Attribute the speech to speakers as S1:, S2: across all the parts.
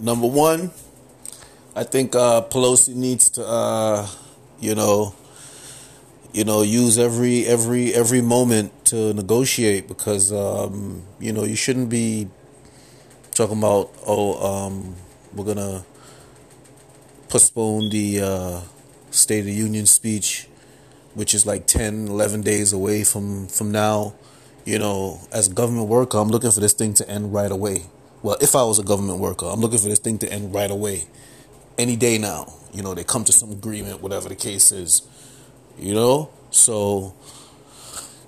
S1: number one, I think uh, Pelosi needs to, uh, you know, you know, use every every every moment to negotiate because um, you know you shouldn't be talking about oh um, we're gonna postpone the uh, State of the Union speech, which is like 10, 11 days away from from now. You know, as government worker, I'm looking for this thing to end right away. Well, if I was a government worker, I'm looking for this thing to end right away. Any day now. You know, they come to some agreement, whatever the case is. You know? So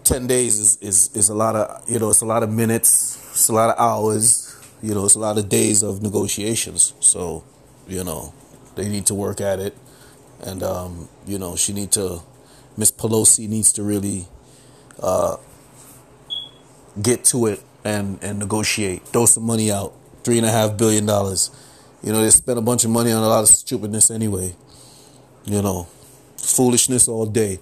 S1: 10 days is, is, is a lot of, you know, it's a lot of minutes, it's a lot of hours, you know, it's a lot of days of negotiations. So, you know, they need to work at it. And, um, you know, she need to, Miss Pelosi needs to really uh, get to it and, and negotiate. Throw some money out. Three and a half billion dollars. You know, they spent a bunch of money on a lot of stupidness anyway. You know, foolishness all day.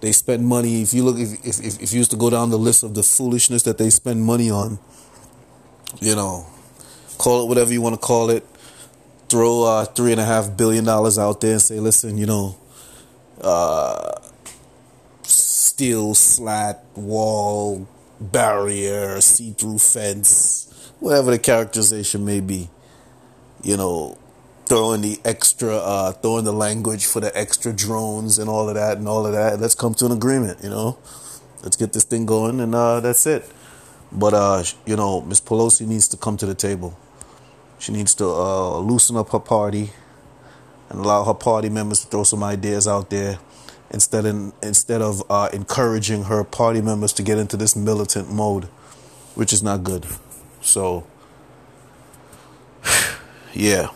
S1: They spend money. If you look, if, if, if you used to go down the list of the foolishness that they spend money on, you know, call it whatever you want to call it. Throw uh, three and a half billion dollars out there and say, listen, you know, uh, steel slat wall barrier, see-through fence, whatever the characterization may be. You know, throwing the extra, uh, throwing the language for the extra drones and all of that and all of that. Let's come to an agreement. You know, let's get this thing going, and uh, that's it. But uh, you know, Miss Pelosi needs to come to the table. She needs to uh, loosen up her party and allow her party members to throw some ideas out there instead of, instead of uh, encouraging her party members to get into this militant mode, which is not good. So, yeah.